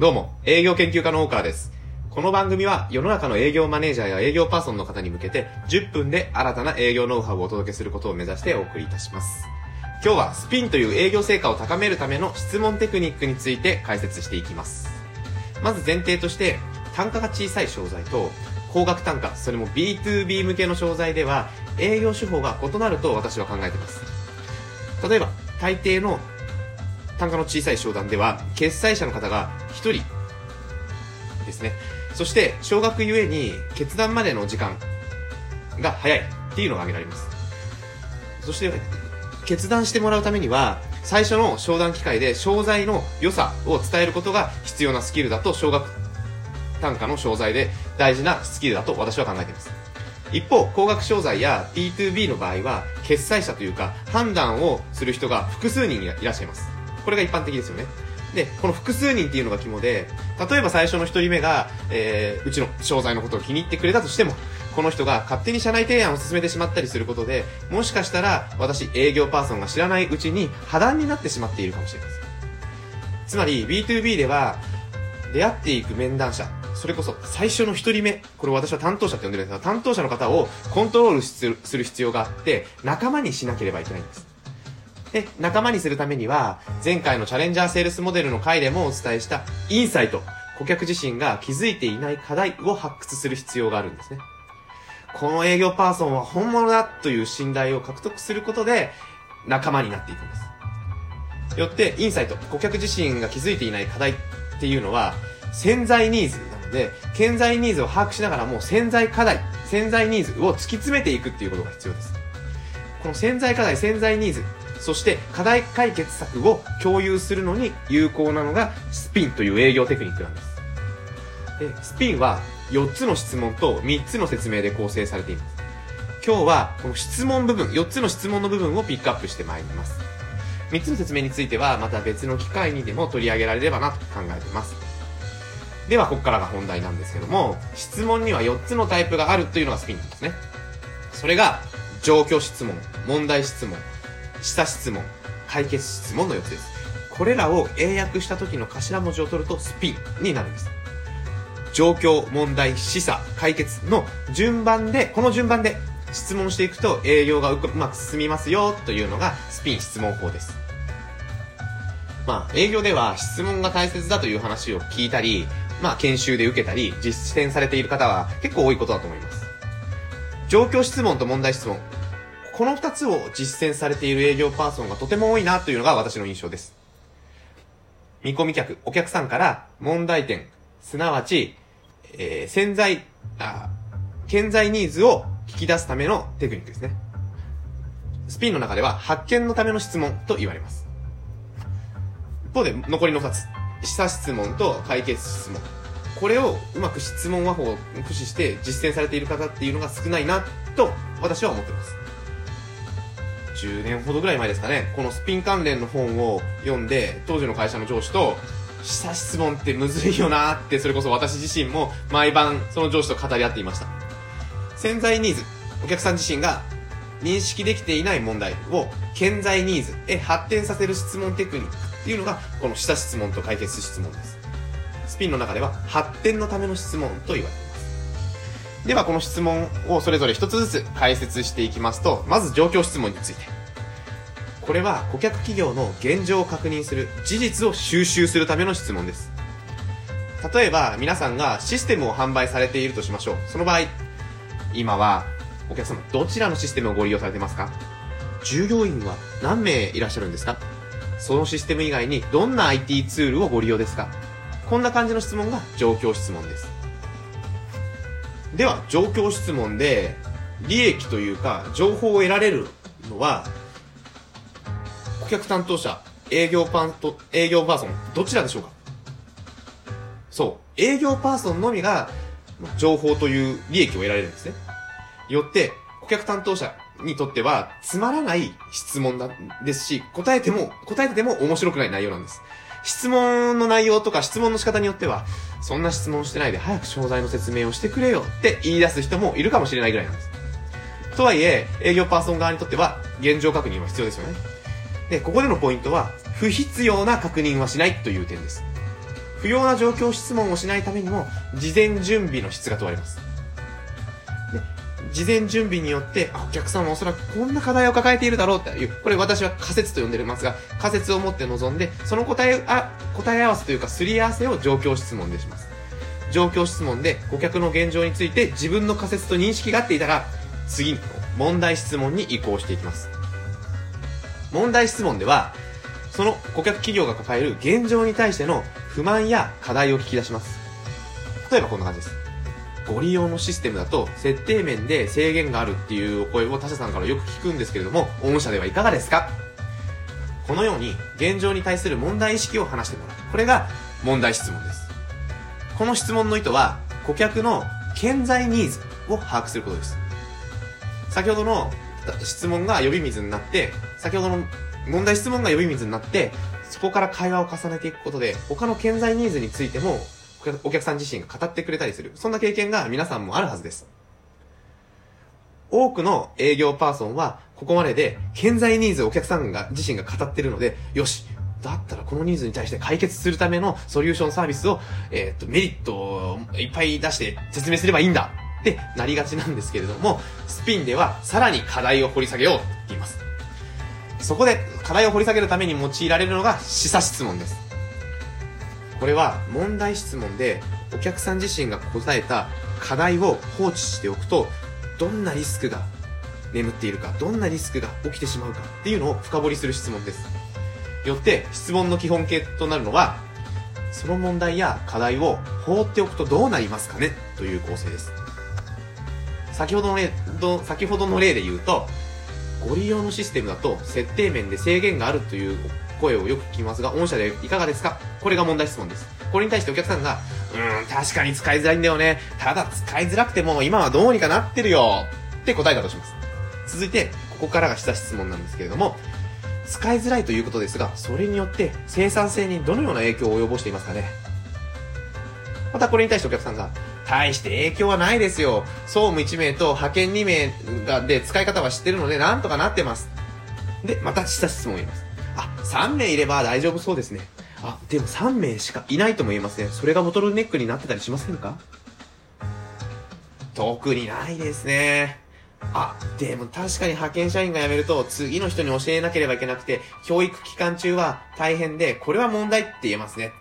どうも、営業研究家の大川です。この番組は世の中の営業マネージャーや営業パーソンの方に向けて10分で新たな営業ノウハウをお届けすることを目指してお送りいたします。今日はスピンという営業成果を高めるための質問テクニックについて解説していきます。まず前提として、単価が小さい商材と高額単価、それも B2B 向けの商材では営業手法が異なると私は考えています。例えば、大抵の単価の小さい商談では、決済者の方が1人ですね。そして、少額ゆえに決断までの時間が早いっていうのが挙げられます。そして、決断してもらうためには、最初の商談機会で商材の良さを伝えることが必要なスキルだと、少額単価の商材で大事なスキルだと私は考えています。一方、高額商材や B2B の場合は、決済者というか、判断をする人が複数人いらっしゃいます。これが一般的ですよね。で、この複数人っていうのが肝で、例えば最初の一人目が、えー、うちの商材のことを気に入ってくれたとしても、この人が勝手に社内提案を進めてしまったりすることで、もしかしたら私営業パーソンが知らないうちに破談になってしまっているかもしれません。つまり B2B では、出会っていく面談者、それこそ最初の一人目、これ私は担当者って呼んでるんですが、担当者の方をコントロールする必要があって、仲間にしなければいけないんです。で、仲間にするためには、前回のチャレンジャーセールスモデルの回でもお伝えしたインサイト、顧客自身が気づいていない課題を発掘する必要があるんですね。この営業パーソンは本物だという信頼を獲得することで、仲間になっていくんです。よって、インサイト、顧客自身が気づいていない課題っていうのは、潜在ニーズなので、潜在ニーズを把握しながらも潜在課題、潜在ニーズを突き詰めていくっていうことが必要です。この潜在課題、潜在ニーズ、そして課題解決策を共有するのに有効なのがスピンという営業テクニックなんです。でスピンは4つの質問と3つの説明で構成されています。今日はこの質問部分、4つの質問の部分をピックアップしてまいります。3つの説明についてはまた別の機会にでも取り上げられればなと考えています。では、ここからが本題なんですけども、質問には4つのタイプがあるというのがスピンですね。それが、状況質問、問題質問、示唆質問、解決質問の4つです。これらを英訳した時の頭文字を取るとスピンになるんです。状況、問題、示唆、解決の順番で、この順番で質問していくと営業がうまく進みますよというのがスピン質問法です。まあ、営業では質問が大切だという話を聞いたり、まあ、研修で受けたり、実践されている方は結構多いことだと思います。状況質問と問題質問。この二つを実践されている営業パーソンがとても多いなというのが私の印象です。見込み客、お客さんから問題点、すなわち、えー、潜在、あ、潜在ニーズを聞き出すためのテクニックですね。スピンの中では発見のための質問と言われます。一方で残りの二つ。示唆質問と解決質問。これをうまく質問和法を駆使して実践されている方っていうのが少ないなと私は思っています。10年ほどぐらい前ですかね、このスピン関連の本を読んで、当時の会社の上司と、示唆質問ってむずいよなって、それこそ私自身も毎晩その上司と語り合っていました。潜在ニーズ、お客さん自身が認識できていない問題を潜在ニーズへ発展させる質問テクニックっていうのが、この示唆質問と解決質問です。スピンの中では、発展のための質問と言われています。では、この質問をそれぞれ一つずつ解説していきますと、まず状況質問について。これは顧客企業の現状を確認する、事実を収集するための質問です。例えば、皆さんがシステムを販売されているとしましょう。その場合、今は、お客様、どちらのシステムをご利用されてますか？従業員は何名いらっしゃるんですか？そのシステム以外にどんな IT ツールをご利用ですか？こんな感じの質問が状況質問です。では、状況質問で利益というか情報を得られるのは、顧客担当者、営業パンと、営業パーソン、どちらでしょうか？そう。営業パーソンのみが情報という利益を得られるんですね。よって、顧客担当者にとってはつまらない質問だですし、答えても、答えてても面白くない内容なんです。質問の内容とか質問の仕方によっては、そんな質問してないで早く商材の説明をしてくれよって言い出す人もいるかもしれないぐらいなんです。とはいえ、営業パーソン側にとっては現状確認は必要ですよね。で、ここでのポイントは、不必要な確認はしないという点です。不要な状況質問をしないためにも、事前準備の質が問われます。で、事前準備によって、あ、お客さんはおそらくこんな課題を抱えているだろうっていう、これ私は仮説と呼んでいますが、仮説を持って臨んで、その答え、あ、答え合わせというか、すり合わせを状況質問でします。状況質問で顧客の現状について自分の仮説と認識が合っていたら、次の問題質問に移行していきます。問題質問では、その顧客企業が抱える現状に対しての不満や課題を聞き出します。例えばこんな感じです。ご利用のシステムだと設定面で制限があるっていうお声を他社さんからよく聞くんですけれども、御社ではいかがですか？このように現状に対する問題意識を話してもらう。これが問題質問です。この質問の意図は顧客の潜在ニーズを把握することです。先ほどの質問が呼び水になって、先ほどの問題質問が呼び水になって、そこから会話を重ねていくことで、他の潜在ニーズについても、お客さん自身が語ってくれたりする。そんな経験が皆さんもあるはずです。多くの営業パーソンは、ここまでで、潜在ニーズをお客さんが、自身が語ってるので、よし、だったらこのニーズに対して解決するためのソリューションサービスを、えっ、と、メリットをいっぱい出して説明すればいいんだってなりがちなんですけれども、スピンではさらに課題を掘り下げようって言います。そこで課題を掘り下げるために用いられるのが示唆質問です。これは問題質問でお客さん自身が答えた課題を放置しておくと、どんなリスクが眠っているか、どんなリスクが起きてしまうかっていうのを深掘りする質問です。よって質問の基本形となるのは、その問題や課題を放っておくとどうなりますかねという構成です。先ほどの例、先ほどの例で言うと、ご利用のシステムだと設定面で制限があるという声をよく聞きますが、御社でいかがですか？これが問題質問です。これに対してお客さんが、うーん、確かに使いづらいんだよね。ただ使いづらくても今はどうにかなってるよ。って答えたとします。続いて、ここからが下質問なんですけれども、使いづらいということですが、それによって生産性にどのような影響を及ぼしていますかね？またこれに対してお客さんが、大して影響はないですよ。総務1名と派遣2名がで使い方は知ってるのでなんとかなってます。で、また下質問を言います。あ、3名いれば大丈夫そうですね。あ、でも3名しかいないとも言えますね。それがボトルネックになってたりしませんか？特にないですね。あ、でも確かに派遣社員が辞めると次の人に教えなければいけなくて、教育期間中は大変で、これは問題って言えますね。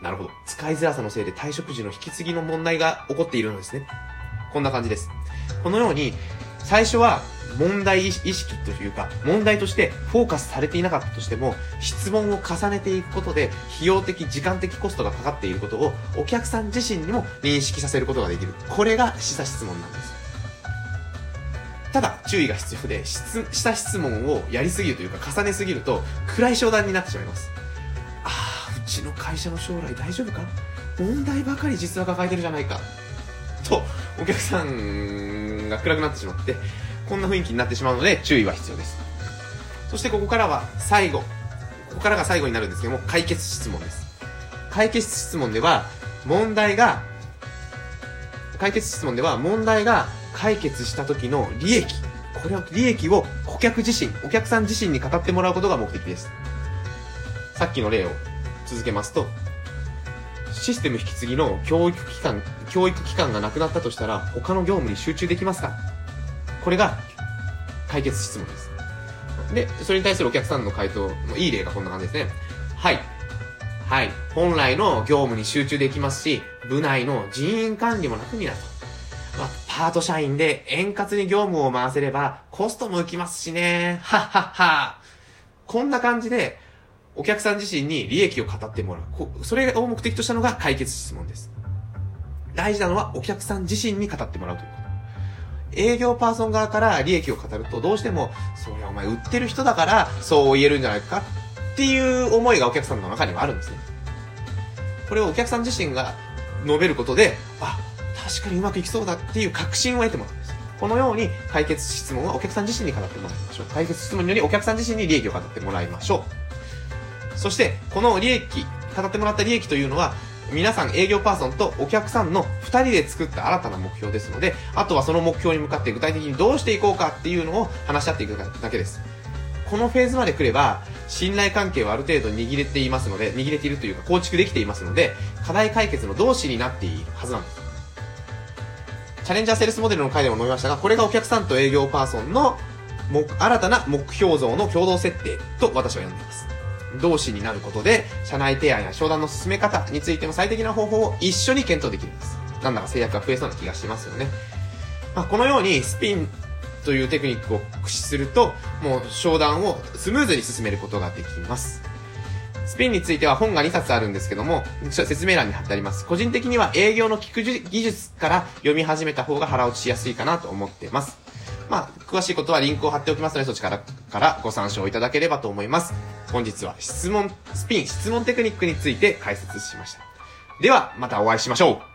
なるほど。使いづらさのせいで退職時の引き継ぎの問題が起こっているのですね。こんな感じです。このように、最初は問題意識というか、問題としてフォーカスされていなかったとしても、質問を重ねていくことで、費用的、時間的コストがかかっていることを、お客さん自身にも認識させることができる。これが示唆質問なんです。ただ、注意が必要で、質、下質問をやりすぎるというか、重ねすぎると、暗い商談になってしまいます。ああ、うちの会社の将来大丈夫か？問題ばかり実は抱えてるじゃないか。と、お客さんが暗くなってしまって、こんな雰囲気になってしまうので注意は必要です。そしてここからは最後。ここからが最後になるんですけども、解決質問です。解決質問では、問題が、解決質問では問題が解決した時の利益、これを、利益を顧客自身、お客さん自身に語ってもらうことが目的です。さっきの例を続けますと、システム引き継ぎの教育機関、教育機関がなくなったとしたら、他の業務に集中できますか？これが解決質問です。で、それに対するお客さんの回答のいい例がこんな感じですね。はい。はい。本来の業務に集中できますし、部内の人員管理も楽になると。まあ、パート社員で円滑に業務を回せれば、コストも浮きますしね。はっはっは。こんな感じで、お客さん自身に利益を語ってもらう。それを目的としたのが解決質問です。大事なのはお客さん自身に語ってもらうということ。営業パーソン側から利益を語るとどうしても、そりゃお前売ってる人だからそう言えるんじゃないかっていう思いがお客さんの中にはあるんですね。これをお客さん自身が述べることで、あ、確かにうまくいきそうだっていう確信を得てもらうんです。このように解決質問はお客さん自身に語ってもらいましょう。解決質問によりお客さん自身に利益を語ってもらいましょう。そして、この利益、語ってもらった利益というのは、皆さん営業パーソンとお客さんの二人で作った新たな目標ですので、あとはその目標に向かって具体的にどうしていこうかっていうのを話し合っていくだけです。このフェーズまで来れば、信頼関係はある程度握れていますので、握れているというか構築できていますので、課題解決の同志になっているはずなんです。チャレンジャーセールスモデルの回でも述べましたが、これがお客さんと営業パーソンの新たな目標像の共同設定と私は呼んでいます。同志になることで、社内提案や商談の進め方についても最適な方法を一緒に検討できるんです。なんだか制約が増えそうな気がしますよね。まあ、このようにスピンというテクニックを駆使すると、もう商談をスムーズに進めることができます。スピンについては本が2冊あるんですけども、説明欄に貼ってあります。個人的には営業の聞く技術から読み始めた方が腹落ちしやすいかなと思っています。まあ、詳しいことはリンクを貼っておきますので、そちらからご参照いただければと思います。本日は質問、スピン、質問テクニックについて解説しました。では、またお会いしましょう